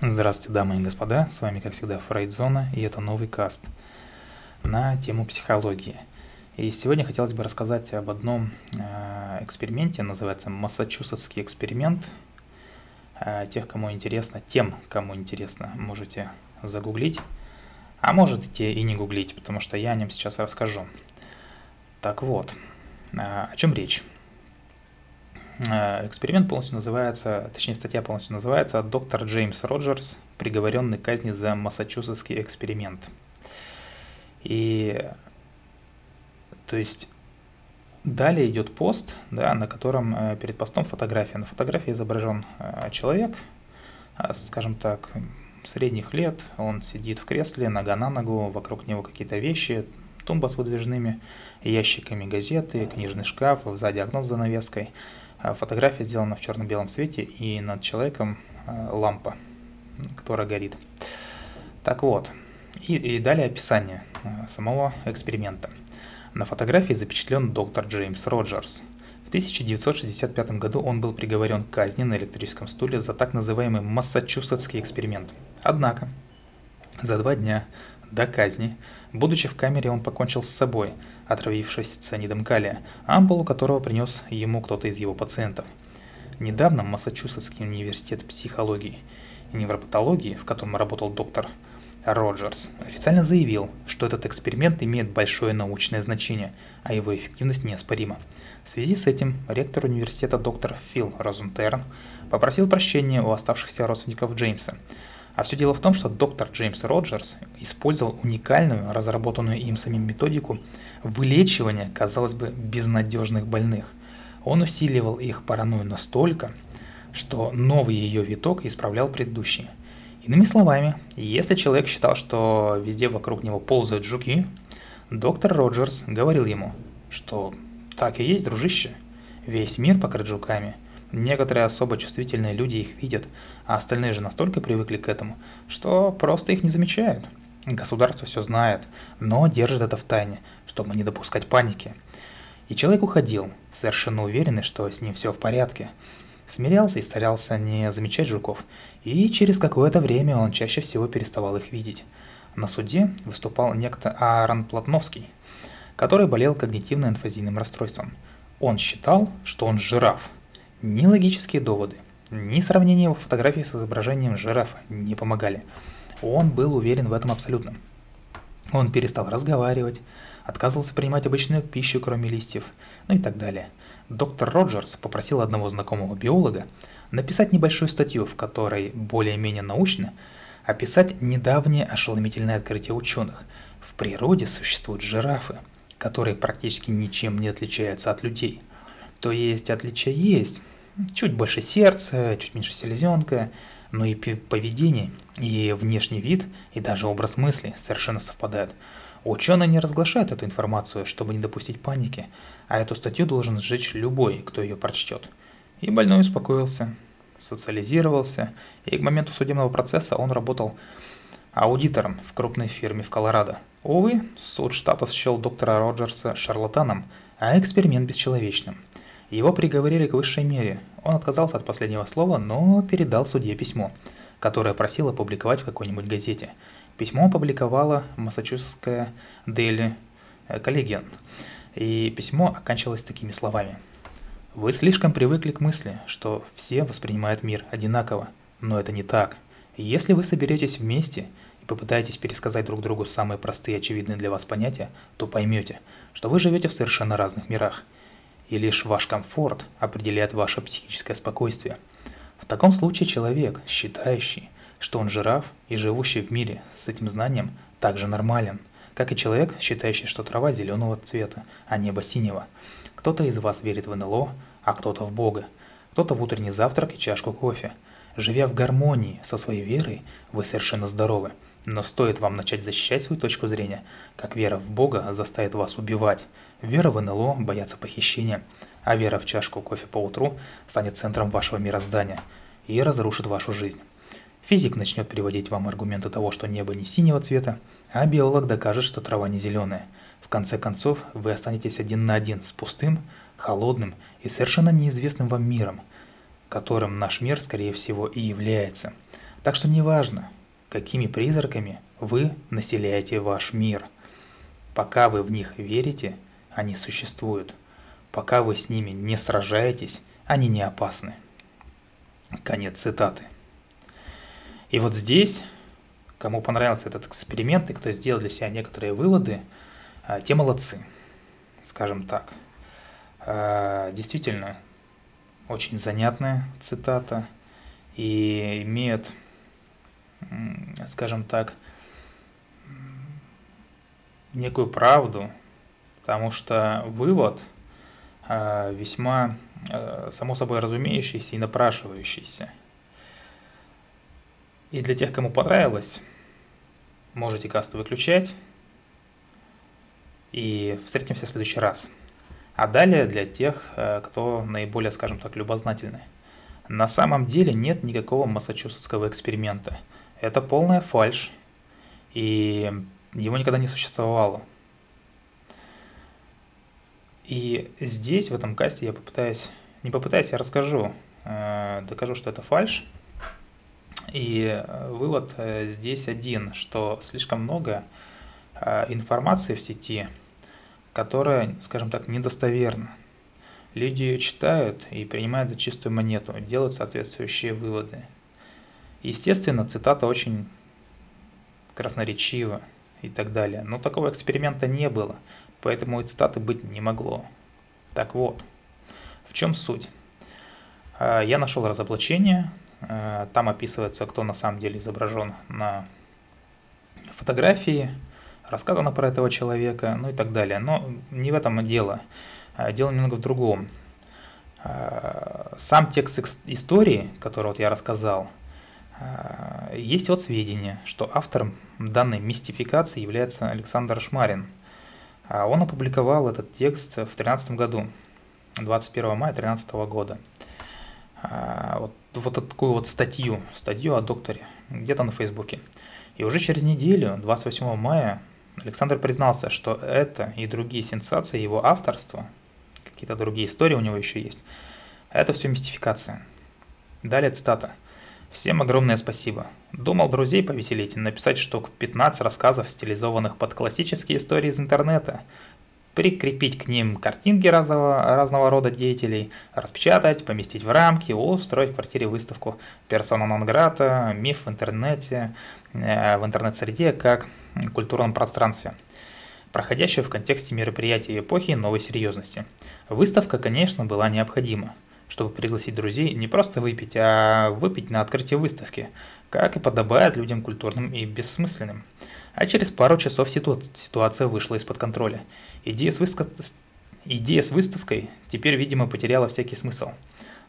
Здравствуйте, дамы и господа, с вами, как всегда, Фрейдзона, и это новый каст на тему психологии. И сегодня хотелось бы рассказать об одном э, эксперименте, называется Массачусетский эксперимент. Э, тех, кому интересно, тем, кому интересно, можете загуглить, а можете и не гуглить, потому что я о нем сейчас расскажу. Так вот, э, о чем речь? Э, эксперимент полностью называется, точнее статья полностью называется «Доктор Джеймс Роджерс, приговоренный к казни за массачусетский эксперимент». И то есть далее идет пост, да, на котором э, перед постом фотография. На фотографии изображен э, человек, скажем так, средних лет, он сидит в кресле, нога на ногу, вокруг него какие-то вещи, тумба с выдвижными ящиками газеты, книжный шкаф, сзади окно с занавеской – фотография сделана в черно-белом свете, и над человеком э, лампа, которая горит. Так вот, и, и далее описание э, самого эксперимента. На фотографии запечатлен доктор Джеймс Роджерс. В 1965 году он был приговорен к казни на электрическом стуле за так называемый Массачусетский эксперимент. Однако, за два дня до казни, будучи в камере, он покончил с собой, отравившись цианидом калия, ампулу которого принес ему кто-то из его пациентов. Недавно Массачусетский университет психологии и невропатологии, в котором работал доктор Роджерс, официально заявил, что этот эксперимент имеет большое научное значение, а его эффективность неоспорима. В связи с этим ректор университета доктор Фил Розентерн попросил прощения у оставшихся родственников Джеймса, а все дело в том, что доктор Джеймс Роджерс использовал уникальную, разработанную им самим методику вылечивания, казалось бы, безнадежных больных. Он усиливал их паранойю настолько, что новый ее виток исправлял предыдущий. Иными словами, если человек считал, что везде вокруг него ползают жуки, доктор Роджерс говорил ему, что так и есть, дружище, весь мир покрыт жуками – Некоторые особо чувствительные люди их видят, а остальные же настолько привыкли к этому, что просто их не замечают. Государство все знает, но держит это в тайне, чтобы не допускать паники. И человек уходил, совершенно уверенный, что с ним все в порядке. Смирялся и старался не замечать жуков, и через какое-то время он чаще всего переставал их видеть. На суде выступал некто Аарон Платновский, который болел когнитивно-инфазийным расстройством. Он считал, что он жираф – ни логические доводы, ни сравнение его фотографии с изображением жирафа не помогали. Он был уверен в этом абсолютно. Он перестал разговаривать, отказывался принимать обычную пищу, кроме листьев, ну и так далее. Доктор Роджерс попросил одного знакомого биолога написать небольшую статью, в которой более-менее научно описать недавнее ошеломительное открытие ученых. В природе существуют жирафы, которые практически ничем не отличаются от людей. То есть отличия есть, Чуть больше сердца, чуть меньше селезенка, но и поведение, и внешний вид, и даже образ мысли совершенно совпадают. Ученые не разглашают эту информацию, чтобы не допустить паники, а эту статью должен сжечь любой, кто ее прочтет. И больной успокоился, социализировался, и к моменту судебного процесса он работал аудитором в крупной фирме в Колорадо. Увы, суд штата счел доктора Роджерса шарлатаном, а эксперимент бесчеловечным – его приговорили к высшей мере. Он отказался от последнего слова, но передал судье письмо, которое просил опубликовать в какой-нибудь газете. Письмо опубликовала Массачусетская Daily Collegian, и письмо оканчивалось такими словами. «Вы слишком привыкли к мысли, что все воспринимают мир одинаково, но это не так. Если вы соберетесь вместе и попытаетесь пересказать друг другу самые простые очевидные для вас понятия, то поймете, что вы живете в совершенно разных мирах – и лишь ваш комфорт определяет ваше психическое спокойствие. В таком случае человек, считающий, что он жираф и живущий в мире с этим знанием, также нормален, как и человек, считающий, что трава зеленого цвета, а небо синего. Кто-то из вас верит в НЛО, а кто-то в Бога, кто-то в утренний завтрак и чашку кофе. Живя в гармонии со своей верой, вы совершенно здоровы. Но стоит вам начать защищать свою точку зрения, как вера в Бога заставит вас убивать. Вера в НЛО боятся похищения, а вера в чашку кофе по утру станет центром вашего мироздания и разрушит вашу жизнь. Физик начнет приводить вам аргументы того, что небо не синего цвета, а биолог докажет, что трава не зеленая. В конце концов, вы останетесь один на один с пустым, холодным и совершенно неизвестным вам миром, которым наш мир, скорее всего, и является – Так что неважно, какими призраками вы населяете ваш мир. Пока вы в них верите, они существуют. Пока вы с ними не сражаетесь, они не опасны. Конец цитаты. И вот здесь, кому понравился этот эксперимент и кто сделал для себя некоторые выводы, а, те молодцы, скажем так. А, действительно, очень занятная цитата и имеет, скажем так, некую правду, потому что вывод а, весьма само собой разумеющийся и напрашивающийся – и для тех, кому понравилось, можете касту выключать. И встретимся в следующий раз. А далее для тех, э, кто наиболее, скажем так, любознательный. На самом деле нет никакого массачусетского эксперимента. Это полная фальшь, и его никогда не существовало. И здесь, в этом касте, я попытаюсь, не попытаюсь, я расскажу, э, докажу, что это фальшь, и э, вывод здесь один, что слишком много информации в сети, которая, скажем так, недостоверна. Люди ее читают и принимают за чистую монету, делают соответствующие выводы. Естественно, цитата очень красноречива и так далее. Но такого эксперимента не было, поэтому и цитаты быть не могло. Так вот, в чем суть? Я нашел разоблачение, Э, там описывается, кто на самом деле изображен на фотографии, рассказано про этого человека, ну и так далее. Но не в этом дело. Э, дело немного в другом. Э, сам текст истории, который вот я рассказал, есть вот сведения, что автором данной мистификации является Александр Шмарин. Он опубликовал этот текст в 2013 году, 21 мая 2013 года. Вот вот такую вот статью, статью о докторе, где-то на Фейсбуке. И уже через неделю, 28 мая, Александр признался, что это и другие сенсации его авторства, какие-то другие истории у него еще есть, это все мистификация. Далее цитата. Всем огромное спасибо. Думал друзей повеселить, написать штук 15 рассказов, стилизованных под классические истории из интернета – прикрепить к ним картинки разного, разного рода деятелей, распечатать, поместить в рамки, устроить в квартире выставку персона нон миф в интернете, э, в интернет-среде как культурном пространстве проходящую в контексте мероприятия эпохи новой серьезности. Выставка, конечно, была необходима, чтобы пригласить друзей не просто выпить, а выпить на открытии выставки, как и подобает людям культурным и бессмысленным. А через пару часов ситу... ситуация вышла из-под контроля. Идея с, выска... Идея с выставкой теперь, видимо, потеряла всякий смысл.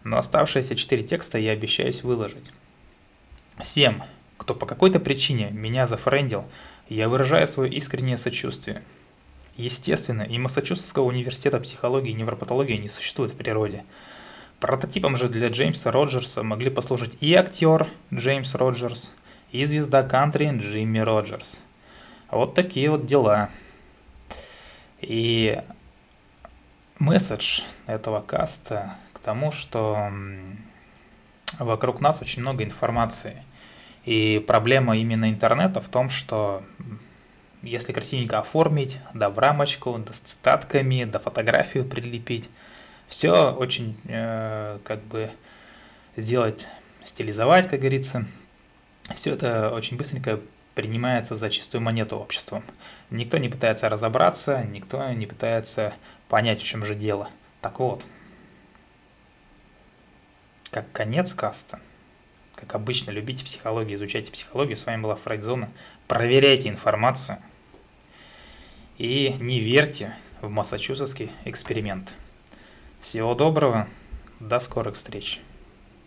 Но оставшиеся четыре текста я обещаюсь выложить. Всем, кто по какой-то причине меня зафрендил, я выражаю свое искреннее сочувствие. Естественно, и Массачусетского университета психологии и невропатологии не существует в природе. Прототипом же для Джеймса Роджерса могли послужить и актер Джеймс Роджерс, и звезда кантри Джимми Роджерс – вот такие вот дела. И месседж этого каста к тому, что вокруг нас очень много информации. И проблема именно интернета в том, что если красивенько оформить, да в рамочку, да с цитатками, да фотографию прилепить, все очень э, как бы сделать, стилизовать, как говорится, все это очень быстренько принимается за чистую монету обществом. Никто не пытается разобраться, никто не пытается понять, в чем же дело. Так вот, как конец каста, как обычно, любите психологию, изучайте психологию. С вами была Фрейдзона. Проверяйте информацию и не верьте в массачусетский эксперимент. Всего доброго, до скорых встреч.